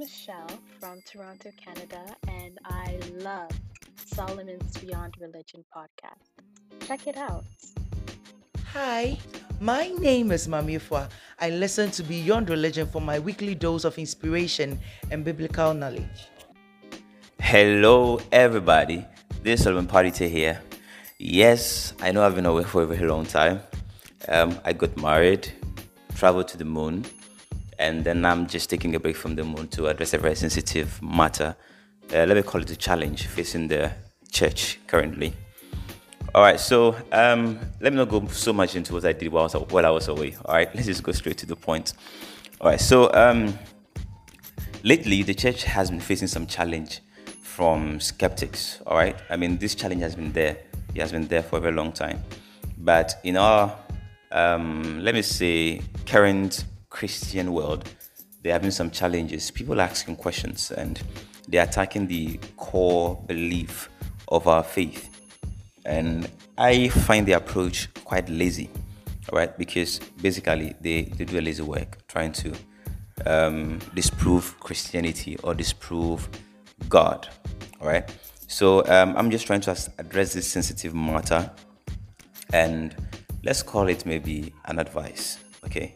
Michelle from Toronto, Canada, and I love Solomon's Beyond Religion podcast. Check it out. Hi, my name is Mamifwa. I listen to Beyond Religion for my weekly dose of inspiration and biblical knowledge. Hello, everybody. This is Solomon Party here. Yes, I know I've been away for a very long time. Um, I got married, traveled to the moon, and then I'm just taking a break from the moon to address a very sensitive matter. Uh, let me call it a challenge facing the church currently. All right, so um, let me not go so much into what I did while I was, while I was away. All right, let's just go straight to the point. All right, so um, lately the church has been facing some challenge from skeptics. All right, I mean this challenge has been there. It has been there for a very long time, but in our um, let me say current Christian world, there have been some challenges. People asking questions and they're attacking the core belief of our faith. And I find the approach quite lazy, right? Because basically they, they do a lazy work trying to um, disprove Christianity or disprove God, right? So um, I'm just trying to address this sensitive matter and let's call it maybe an advice, okay?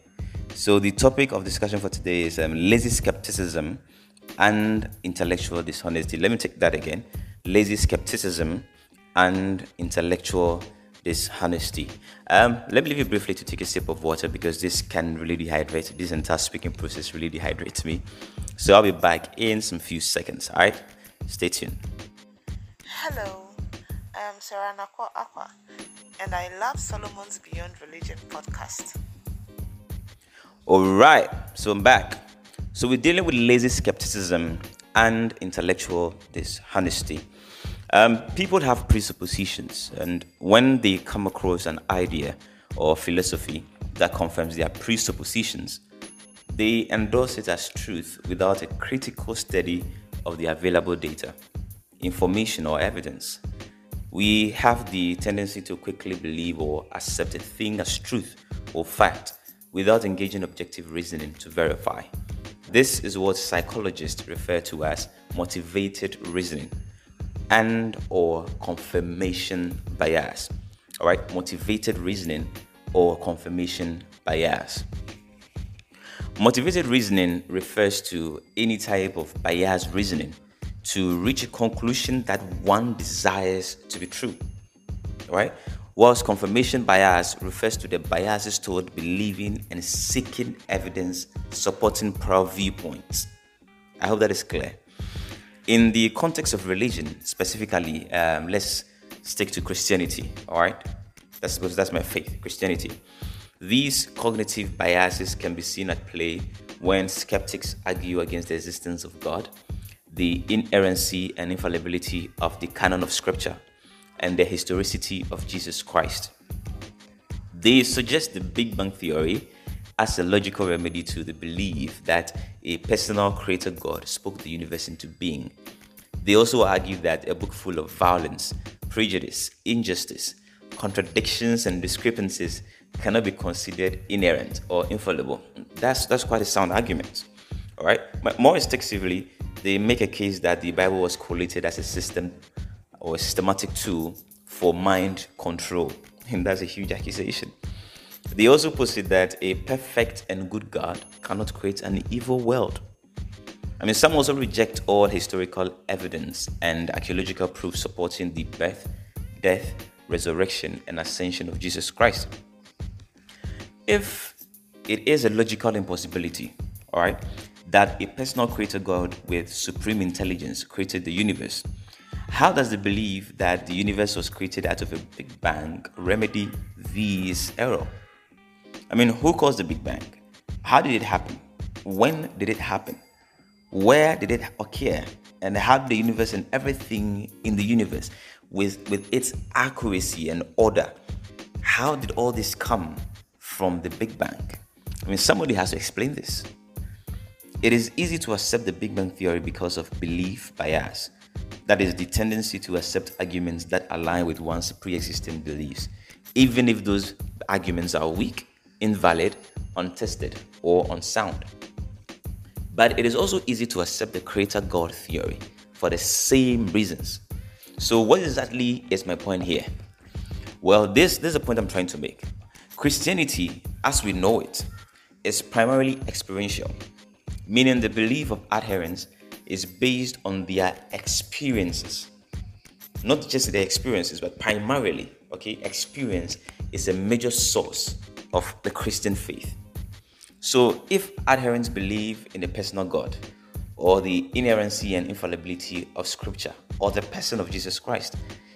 So, the topic of discussion for today is um, lazy skepticism and intellectual dishonesty. Let me take that again lazy skepticism and intellectual dishonesty. Um, let me leave you briefly to take a sip of water because this can really dehydrate. This entire speaking process really dehydrates me. So, I'll be back in some few seconds. All right, stay tuned. Hello, I'm Sarah Nakwa Aqua, and I love Solomon's Beyond Religion podcast. All right, so I'm back. So we're dealing with lazy skepticism and intellectual dishonesty. Um, people have presuppositions, and when they come across an idea or philosophy that confirms their presuppositions, they endorse it as truth without a critical study of the available data, information, or evidence. We have the tendency to quickly believe or accept a thing as truth or fact without engaging objective reasoning to verify. This is what psychologists refer to as motivated reasoning and or confirmation bias. All right, motivated reasoning or confirmation bias. Motivated reasoning refers to any type of bias reasoning to reach a conclusion that one desires to be true. All right? Whilst confirmation bias refers to the biases toward believing and seeking evidence supporting prior viewpoints. I hope that is clear. In the context of religion, specifically, um, let's stick to Christianity, all right? That's that's my faith, Christianity. These cognitive biases can be seen at play when skeptics argue against the existence of God, the inerrancy and infallibility of the canon of Scripture, and the historicity of Jesus Christ. They suggest the Big Bang Theory as a logical remedy to the belief that a personal creator God spoke the universe into being. They also argue that a book full of violence, prejudice, injustice, contradictions, and discrepancies cannot be considered inerrant or infallible. That's, that's quite a sound argument. All right. But more extensively, they make a case that the Bible was collated as a system or a systematic tool for mind control. And that's a huge accusation. They also posit that a perfect and good God cannot create an evil world. I mean, some also reject all historical evidence and archaeological proof supporting the birth, death, resurrection, and ascension of Jesus Christ. If it is a logical impossibility, all right, that a personal creator God with supreme intelligence created the universe, how does the belief that the universe was created out of a Big Bang remedy this error? I mean, who caused the Big Bang? How did it happen? When did it happen? Where did it occur? And how did the universe and everything in the universe, with, with its accuracy and order, how did all this come from the Big Bang? I mean, somebody has to explain this. It is easy to accept the Big Bang Theory because of belief bias. That is the tendency to accept arguments that align with one's pre existing beliefs, even if those arguments are weak, invalid, untested, or unsound. But it is also easy to accept the creator God theory for the same reasons. So, what exactly is my point here? Well, this, this is a point I'm trying to make. Christianity, as we know it, is primarily experiential, meaning the belief of adherents is based on their experiences. Not just their experiences, but primarily, okay, experience is a major source of the Christian faith. So, if adherents believe in the personal God, or the inerrancy and infallibility of Scripture, or the person of Jesus Christ,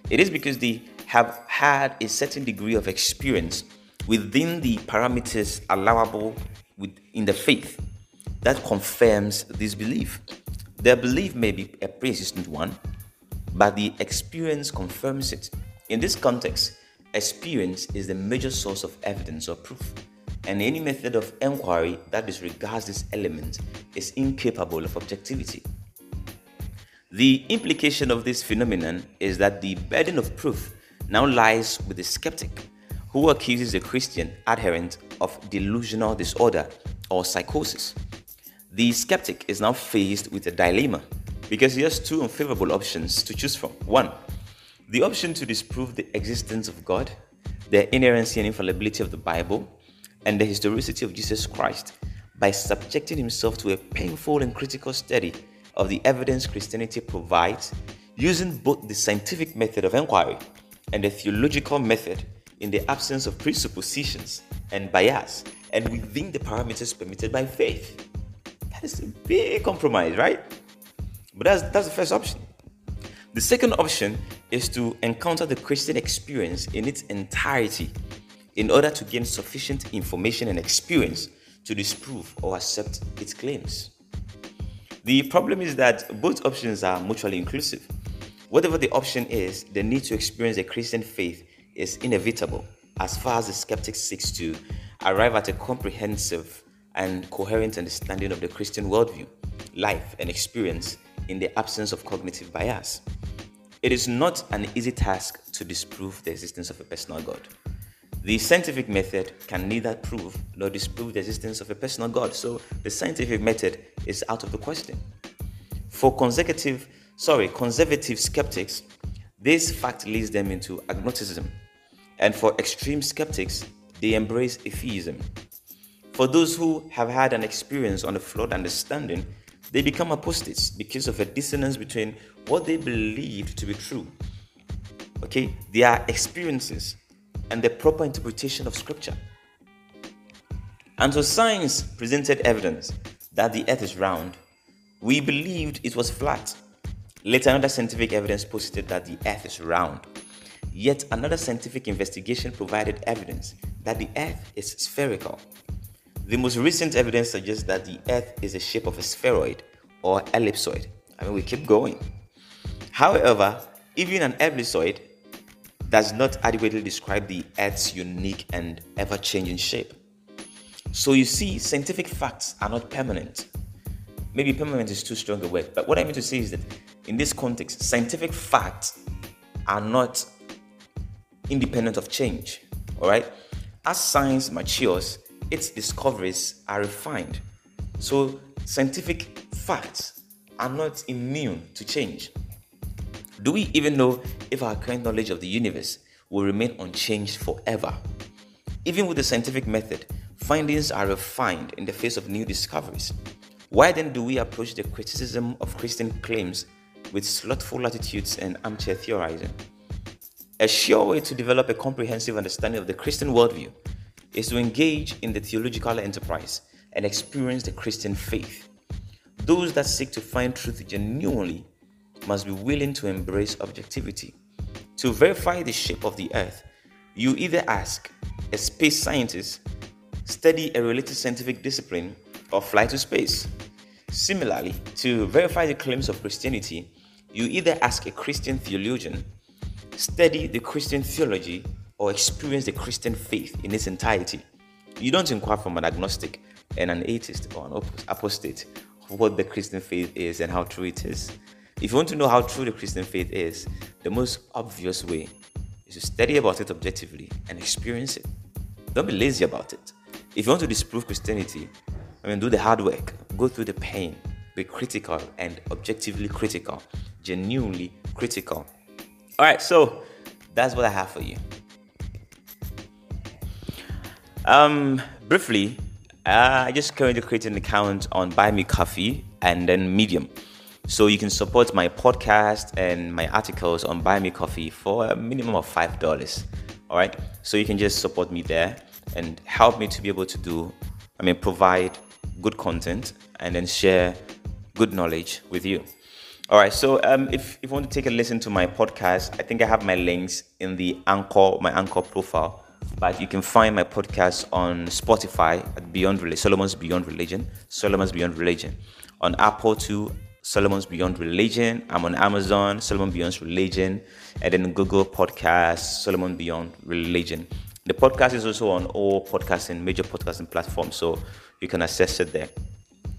it is because they have had a certain degree of experience within the parameters allowable in the faith that confirms this belief. Their belief may be a pre existent one, but the experience confirms it. In this context, experience is the major source of evidence or proof, and any method of inquiry that disregards this element is incapable of objectivity. The implication of this phenomenon is that the burden of proof now lies with the skeptic who accuses a Christian adherent of delusional disorder or psychosis. The skeptic is now faced with a dilemma because he has two unfavorable options to choose from. One, the option to disprove the existence of God, the inerrancy and infallibility of the Bible, and the historicity of Jesus Christ by subjecting himself to a painful and critical study of the evidence Christianity provides using both the scientific method of inquiry and the theological method in the absence of presuppositions and bias and within the parameters permitted by faith. That is a big compromise, right? But that's, that's the first option. The second option is to encounter the Christian experience in its entirety in order to gain sufficient information and experience to disprove or accept its claims. The problem is that both options are mutually inclusive. Whatever the option is, the need to experience a Christian faith is inevitable as far as the skeptic seeks to arrive at a comprehensive and coherent understanding of the Christian worldview, life, and experience in the absence of cognitive bias. It is not an easy task to disprove the existence of a personal God. The scientific method can neither prove nor disprove the existence of a personal God, so the scientific method is out of the question. For consecutive, sorry, conservative skeptics, this fact leads them into agnosticism, and for extreme skeptics, they embrace atheism. For those who have had an experience on a flawed understanding, they become apostates because of a dissonance between what they believed to be true, okay, their experiences, and the proper interpretation of Scripture. And so science presented evidence that the earth is round. We believed it was flat. Later, another scientific evidence posited that the earth is round. Yet another scientific investigation provided evidence that the earth is spherical. The most recent evidence suggests that the earth is the shape of a spheroid or ellipsoid. I mean, we keep going. However, even an ellipsoid does not adequately describe the Earth's unique and ever changing shape. So you see, scientific facts are not permanent. Maybe permanent is too strong a word, but what I mean to say is that in this context, scientific facts are not independent of change. All right? As science matures, its discoveries are refined. So scientific facts are not immune to change. Do we even know if our current knowledge of the universe will remain unchanged forever? Even with the scientific method, findings are refined in the face of new discoveries. Why then do we approach the criticism of Christian claims with slothful attitudes and armchair theorizing? A sure way to develop a comprehensive understanding of the Christian worldview is to engage in the theological enterprise and experience the Christian faith. Those that seek to find truth genuinely must be willing to embrace objectivity. To verify the shape of the earth, you either ask a space scientist, study a related scientific discipline, or fly to space. Similarly, to verify the claims of Christianity, you either ask a Christian theologian, study the Christian theology, or experience the Christian faith in its entirety. You don't inquire from an agnostic and an atheist or an apostate what the Christian faith is and how true it is. If you want to know how true the Christian faith is, the most obvious way is to study about it objectively and experience it. Don't be lazy about it. If you want to disprove Christianity, I mean, do the hard work. go through the pain, be critical and objectively critical, genuinely critical. All right, so that's what I have for you. Um, briefly, uh, I just currently created an account on Buy Me Coffee and then Medium. So you can support my podcast and my articles on Buy Me Coffee for a minimum of five dollars. All right. So you can just support me there and help me to be able to do, I mean, provide good content and then share good knowledge with you. All right. So um, if, if you want to take a listen to my podcast, I think I have my links in the Anchor, my Anchor profile. But you can find my podcast on Spotify at Beyond Religion, Solomon's Beyond Religion, Solomon's Beyond Religion. On Apple too, Solomon's Beyond Religion. I'm on Amazon, Solomon Beyond Religion, and then Google Podcasts, Solomon Beyond Religion. The podcast is also on all podcasting, major podcasting platforms, so you can access it there.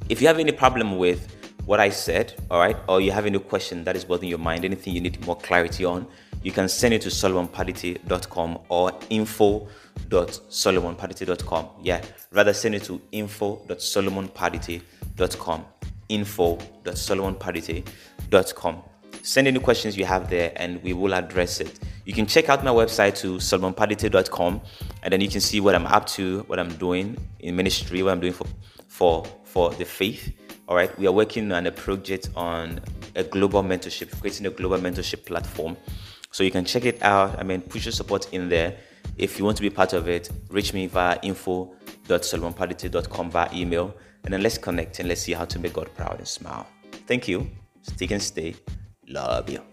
If you have any problem with what I said, all right, or you have any question that is bothering your mind, anything you need more clarity on, you can send it to solomonpadity.com or info.solomonpadity.com. Yeah, rather send it to info.solomonpadity.com info.solomonparity.com. Send any questions you have there and we will address it. You can check out my website to solomonparity.com and then you can see what I'm up to, what I'm doing in ministry, what I'm doing for for for the faith. All right, we are working on a project on a global mentorship, creating a global mentorship platform. So you can check it out. I mean, push your support in there. If you want to be part of it, reach me via info.solomonparity.com via email and then let's connect and let's see how to make God proud and smile. Thank you. Stick and stay. Love you.